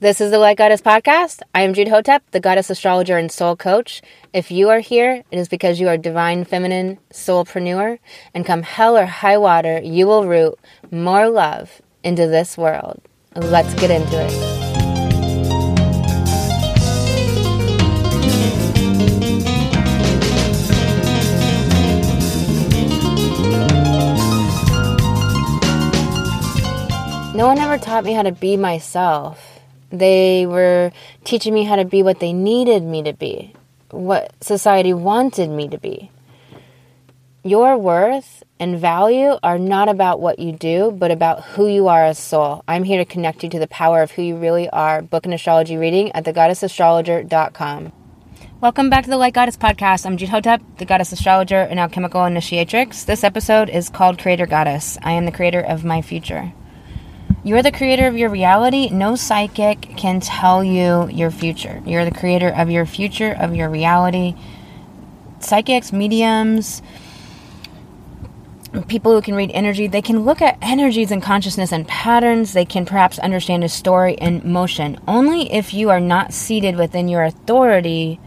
This is the Light Goddess podcast. I am Jude Hotep, the goddess astrologer and soul coach. If you are here, it is because you are divine feminine soulpreneur, and come hell or high water, you will root more love into this world. Let's get into it. No one ever taught me how to be myself. They were teaching me how to be what they needed me to be, what society wanted me to be. Your worth and value are not about what you do, but about who you are as soul. I'm here to connect you to the power of who you really are. Book an astrology reading at thegoddessastrologer.com. Welcome back to the Light Goddess Podcast. I'm Jude Hotep, the Goddess Astrologer and Alchemical Initiatrix. This episode is called Creator Goddess. I am the creator of my future. You're the creator of your reality. No psychic can tell you your future. You're the creator of your future, of your reality. Psychics, mediums, people who can read energy, they can look at energies and consciousness and patterns. They can perhaps understand a story in motion. Only if you are not seated within your authority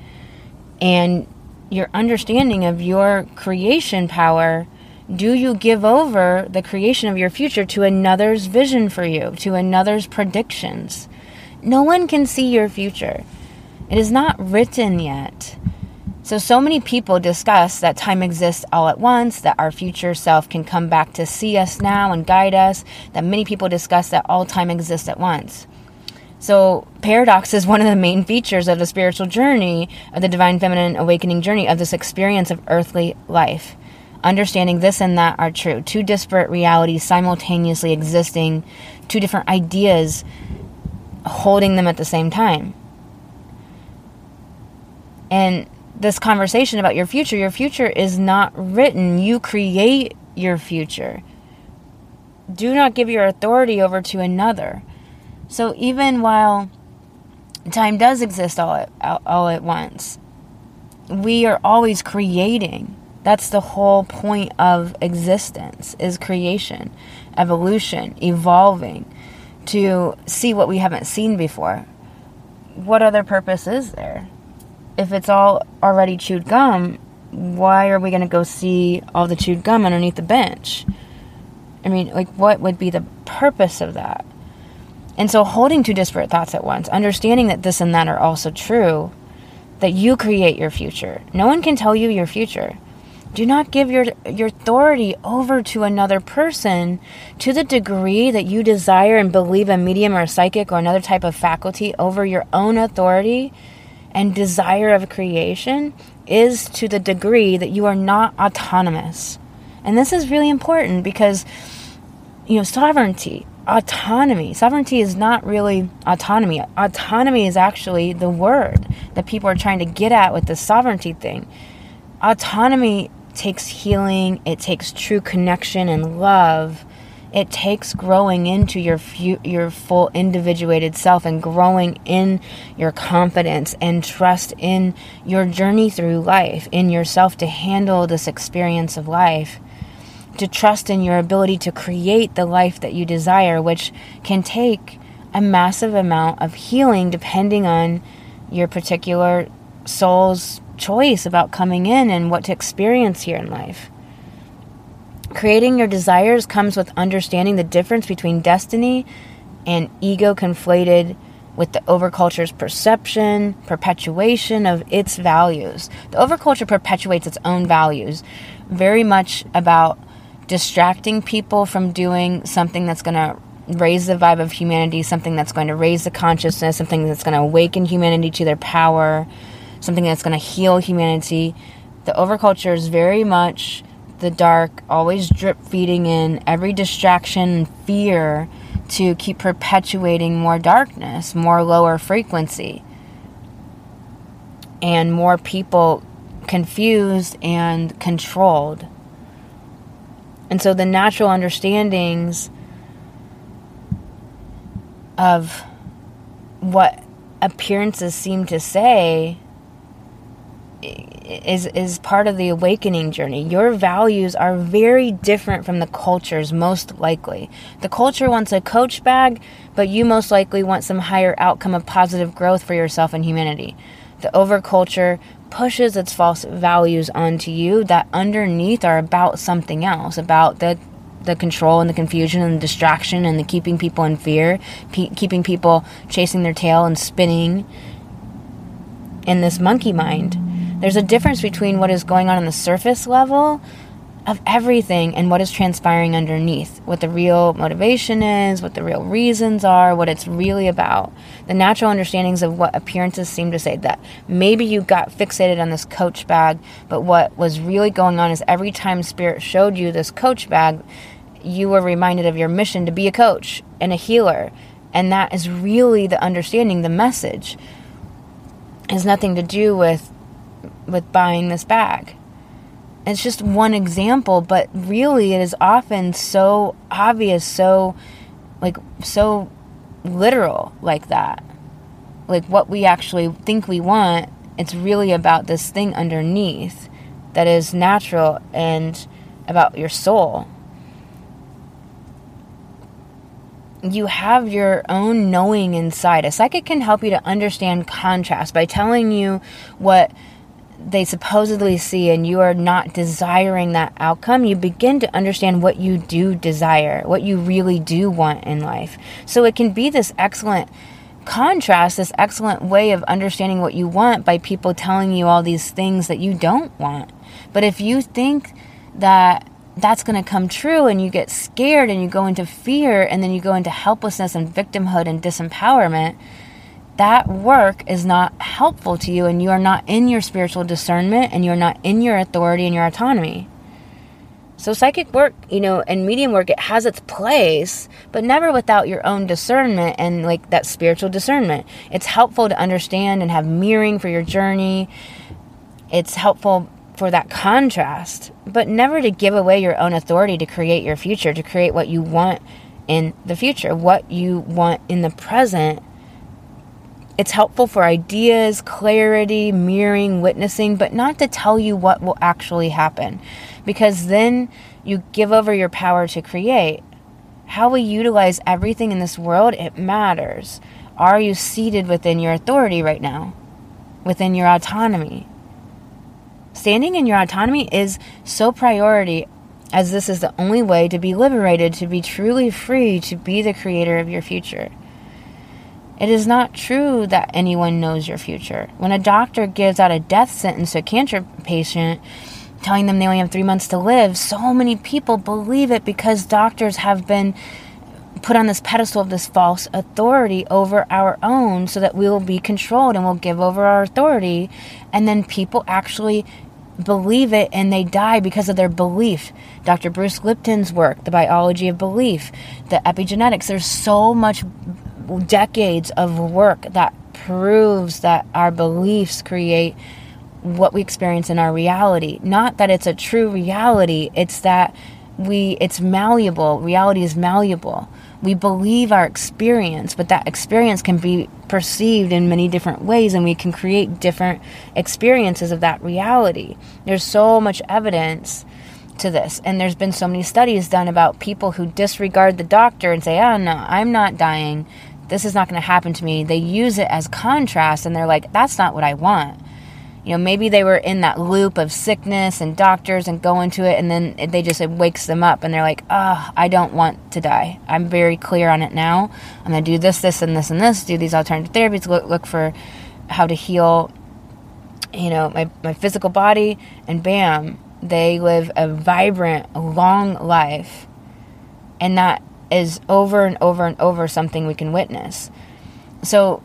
and your understanding of your creation power do you give over the creation of your future to another's vision for you, to another's predictions? No one can see your future. It is not written yet. So, so many people discuss that time exists all at once, that our future self can come back to see us now and guide us, that many people discuss that all time exists at once. So, paradox is one of the main features of the spiritual journey, of the divine feminine awakening journey, of this experience of earthly life understanding this and that are true. Two disparate realities simultaneously existing, two different ideas holding them at the same time. And this conversation about your future, your future is not written. You create your future. Do not give your authority over to another. So even while time does exist all at, all at once, we are always creating that's the whole point of existence is creation, evolution, evolving to see what we haven't seen before. What other purpose is there? If it's all already chewed gum, why are we going to go see all the chewed gum underneath the bench? I mean, like, what would be the purpose of that? And so, holding two disparate thoughts at once, understanding that this and that are also true, that you create your future. No one can tell you your future. Do not give your, your authority over to another person to the degree that you desire and believe a medium or a psychic or another type of faculty over your own authority and desire of creation is to the degree that you are not autonomous. And this is really important because, you know, sovereignty, autonomy, sovereignty is not really autonomy. Autonomy is actually the word that people are trying to get at with the sovereignty thing. Autonomy takes healing, it takes true connection and love. It takes growing into your fu- your full individuated self and growing in your confidence and trust in your journey through life, in yourself to handle this experience of life. To trust in your ability to create the life that you desire, which can take a massive amount of healing depending on your particular soul's choice about coming in and what to experience here in life. Creating your desires comes with understanding the difference between destiny and ego conflated with the overculture's perception, perpetuation of its values. The overculture perpetuates its own values, very much about distracting people from doing something that's going to raise the vibe of humanity, something that's going to raise the consciousness, something that's going to awaken humanity to their power, something that's going to heal humanity. The overculture is very much the dark, always drip feeding in every distraction and fear to keep perpetuating more darkness, more lower frequency, and more people confused and controlled. And so the natural understandings of what appearances seem to say is is part of the awakening journey. Your values are very different from the culture's most likely. The culture wants a coach bag, but you most likely want some higher outcome of positive growth for yourself and humanity. The overculture pushes its false values onto you that underneath are about something else, about the the control and the confusion and the distraction and the keeping people in fear, pe- keeping people chasing their tail and spinning in this monkey mind. There's a difference between what is going on on the surface level of everything and what is transpiring underneath, what the real motivation is, what the real reasons are, what it's really about. The natural understandings of what appearances seem to say that maybe you got fixated on this coach bag, but what was really going on is every time spirit showed you this coach bag, you were reminded of your mission to be a coach and a healer. And that is really the understanding, the message. Has nothing to do with with buying this bag. It's just one example, but really it is often so obvious, so like so literal like that. Like what we actually think we want, it's really about this thing underneath that is natural and about your soul. you have your own knowing inside. A psychic can help you to understand contrast by telling you what they supposedly see and you are not desiring that outcome, you begin to understand what you do desire, what you really do want in life. So it can be this excellent contrast, this excellent way of understanding what you want by people telling you all these things that you don't want. But if you think that that's going to come true and you get scared and you go into fear and then you go into helplessness and victimhood and disempowerment, that work is not helpful to you and you are not in your spiritual discernment and you're not in your authority and your autonomy. So, psychic work, you know, and medium work, it has its place, but never without your own discernment and like that spiritual discernment. It's helpful to understand and have mirroring for your journey. It's helpful for that contrast, but never to give away your own authority to create your future, to create what you want in the future, what you want in the present it's helpful for ideas, clarity, mirroring, witnessing, but not to tell you what will actually happen. Because then you give over your power to create. How we utilize everything in this world, it matters. Are you seated within your authority right now? Within your autonomy? Standing in your autonomy is so priority as this is the only way to be liberated, to be truly free, to be the creator of your future. It is not true that anyone knows your future. When a doctor gives out a death sentence to a cancer patient, telling them they only have three months to live, so many people believe it because doctors have been put on this pedestal of this false authority over our own so that we will be controlled and we'll give over our authority. And then people actually believe it and they die because of their belief. Dr. Bruce Lipton's work, The Biology of Belief, the epigenetics, there's so much decades of work that proves that our beliefs create what we experience in our reality. Not that it's a true reality, it's that we it's malleable. Reality is malleable. We believe our experience, but that experience can be perceived in many different ways and we can create different experiences of that reality. There's so much evidence to this. And there's been so many studies done about people who disregard the doctor and say, oh, no, I'm not dying this is not going to happen to me. They use it as contrast and they're like, that's not what I want. You know, maybe they were in that loop of sickness and doctors and go into it, and then they just, it wakes them up and they're like, oh, I don't want to die. I'm very clear on it now. I'm going to do this, this, and this, and this, do these alternative therapies, look, look for how to heal, you know, my, my physical body, and bam, they live a vibrant, long life. And that is over and over and over something we can witness. So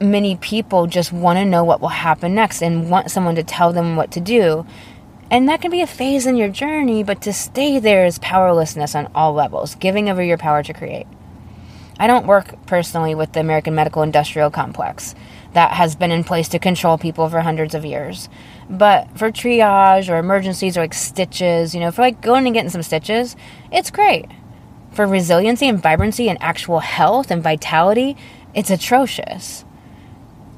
many people just want to know what will happen next and want someone to tell them what to do. And that can be a phase in your journey, but to stay there is powerlessness on all levels, giving over your power to create. I don't work personally with the American Medical Industrial Complex that has been in place to control people for hundreds of years. But for triage or emergencies or like stitches, you know, for like going and getting some stitches, it's great. For resiliency and vibrancy and actual health and vitality, it's atrocious.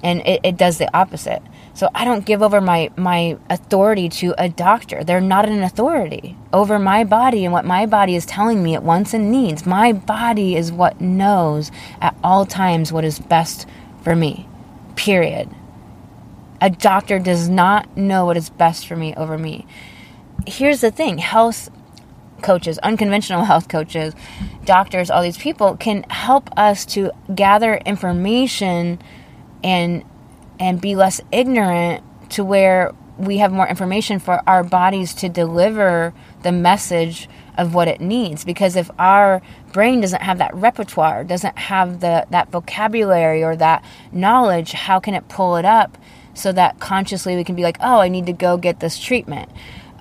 and it, it does the opposite. So I don't give over my my authority to a doctor. They're not an authority over my body and what my body is telling me it wants and needs. My body is what knows at all times what is best for me. Period. A doctor does not know what is best for me over me. Here's the thing, health coaches, unconventional health coaches, doctors, all these people can help us to gather information and and be less ignorant to where we have more information for our bodies to deliver the message of what it needs. Because if our brain doesn't have that repertoire doesn't have the that vocabulary or that knowledge how can it pull it up so that consciously we can be like oh i need to go get this treatment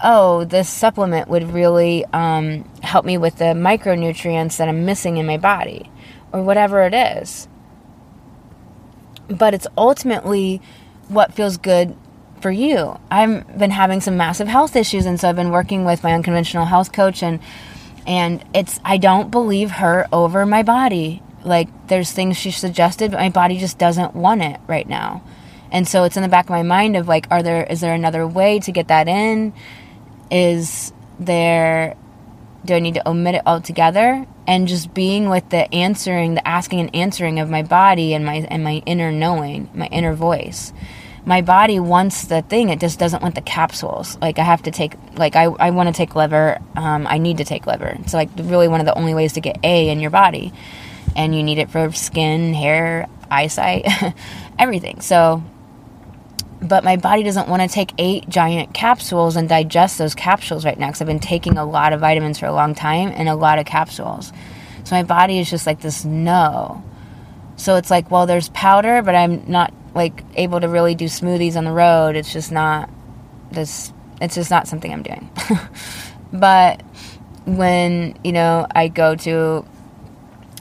oh this supplement would really um, help me with the micronutrients that i'm missing in my body or whatever it is but it's ultimately what feels good for you. I've been having some massive health issues and so I've been working with my unconventional health coach and and it's I don't believe her over my body. Like there's things she suggested but my body just doesn't want it right now. And so it's in the back of my mind of like are there is there another way to get that in? Is there do I need to omit it altogether? And just being with the answering, the asking and answering of my body and my and my inner knowing, my inner voice. My body wants the thing; it just doesn't want the capsules. Like I have to take, like I, I want to take liver. Um, I need to take liver. It's like really one of the only ways to get A in your body, and you need it for skin, hair, eyesight, everything. So but my body doesn't want to take eight giant capsules and digest those capsules right now because I've been taking a lot of vitamins for a long time and a lot of capsules. So my body is just like this no. So it's like, well, there's powder, but I'm not like able to really do smoothies on the road. It's just not this. It's just not something I'm doing. but when you know I go to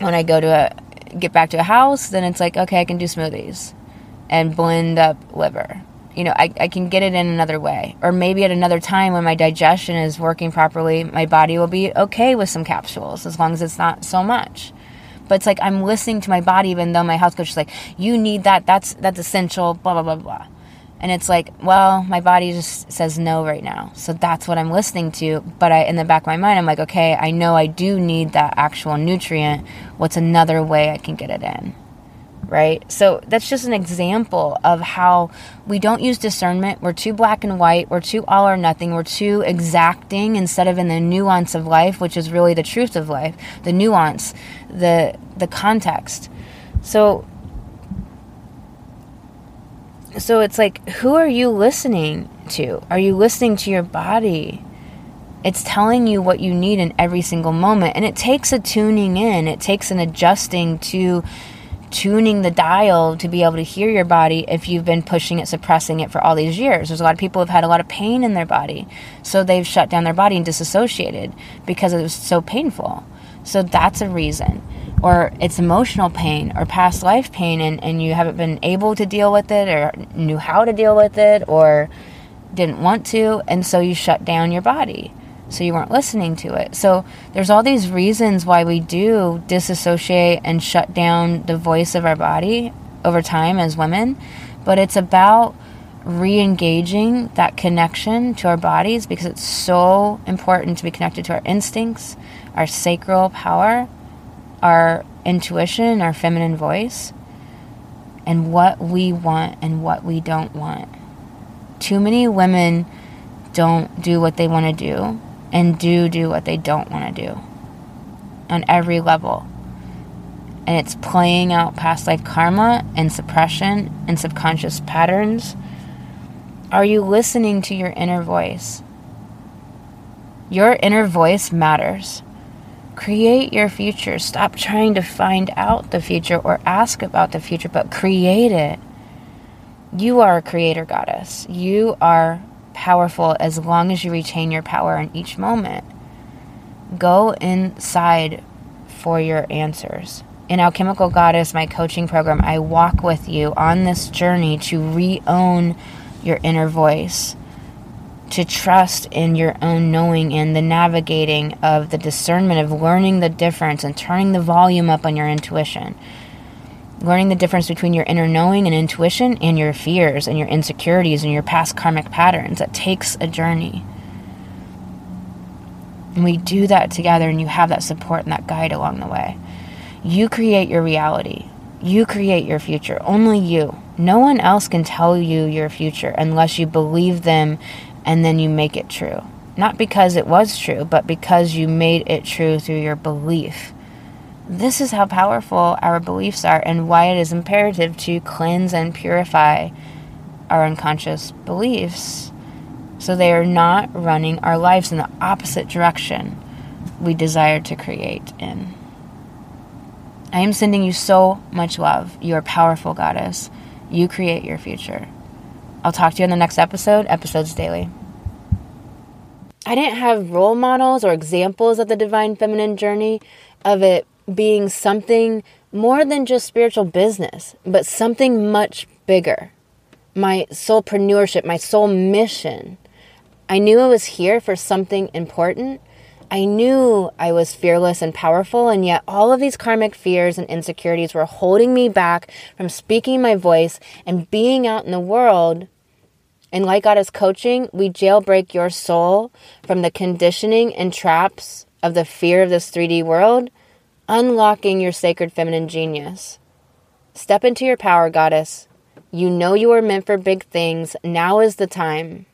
when I go to a, get back to a house, then it's like okay, I can do smoothies and blend up liver you know, I, I can get it in another way. Or maybe at another time when my digestion is working properly, my body will be okay with some capsules as long as it's not so much. But it's like I'm listening to my body even though my health coach is like, you need that, that's that's essential, blah blah blah blah. And it's like, well, my body just says no right now. So that's what I'm listening to. But I in the back of my mind, I'm like, okay, I know I do need that actual nutrient. What's another way I can get it in? Right? So that's just an example of how we don't use discernment. We're too black and white. We're too all or nothing. We're too exacting instead of in the nuance of life, which is really the truth of life, the nuance, the the context. So so it's like who are you listening to? Are you listening to your body? It's telling you what you need in every single moment. And it takes a tuning in, it takes an adjusting to tuning the dial to be able to hear your body if you've been pushing it, suppressing it for all these years. There's a lot of people who've had a lot of pain in their body. So they've shut down their body and disassociated because it was so painful. So that's a reason. Or it's emotional pain or past life pain and, and you haven't been able to deal with it or knew how to deal with it or didn't want to. And so you shut down your body so you weren't listening to it. So there's all these reasons why we do disassociate and shut down the voice of our body over time as women, but it's about re-engaging that connection to our bodies because it's so important to be connected to our instincts, our sacral power, our intuition, our feminine voice, and what we want and what we don't want. Too many women don't do what they want to do and do do what they don't want to do on every level. And it's playing out past life karma and suppression and subconscious patterns. Are you listening to your inner voice? Your inner voice matters. Create your future. Stop trying to find out the future or ask about the future, but create it. You are a creator goddess. You are powerful as long as you retain your power in each moment. Go inside for your answers. In Alchemical Goddess, my coaching program, I walk with you on this journey to re own your inner voice, to trust in your own knowing and the navigating of the discernment of learning the difference and turning the volume up on your intuition. Learning the difference between your inner knowing and intuition and your fears and your insecurities and your past karmic patterns. That takes a journey. And we do that together, and you have that support and that guide along the way. You create your reality, you create your future. Only you. No one else can tell you your future unless you believe them and then you make it true. Not because it was true, but because you made it true through your belief. This is how powerful our beliefs are and why it is imperative to cleanse and purify our unconscious beliefs so they are not running our lives in the opposite direction we desire to create in. I am sending you so much love. You are powerful, goddess. You create your future. I'll talk to you in the next episode, Episodes Daily. I didn't have role models or examples of the divine feminine journey of it being something more than just spiritual business, but something much bigger. My soulpreneurship, my soul mission. I knew I was here for something important. I knew I was fearless and powerful, and yet all of these karmic fears and insecurities were holding me back from speaking my voice and being out in the world and like Goddess coaching, we jailbreak your soul from the conditioning and traps of the fear of this 3D world, unlocking your sacred feminine genius. Step into your power, Goddess. You know you are meant for big things. Now is the time.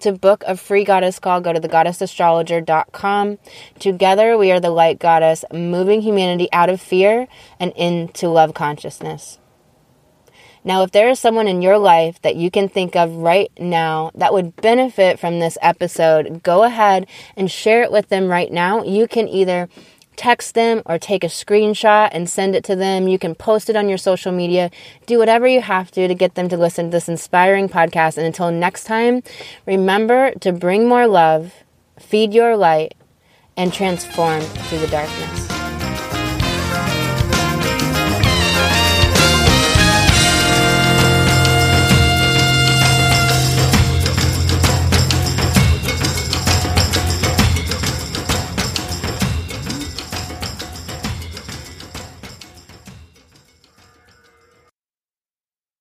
To book a free goddess call, go to thegoddessastrologer.com. Together, we are the light goddess, moving humanity out of fear and into love consciousness. Now, if there is someone in your life that you can think of right now that would benefit from this episode, go ahead and share it with them right now. You can either text them or take a screenshot and send it to them. You can post it on your social media. Do whatever you have to to get them to listen to this inspiring podcast. And until next time, remember to bring more love, feed your light, and transform through the darkness.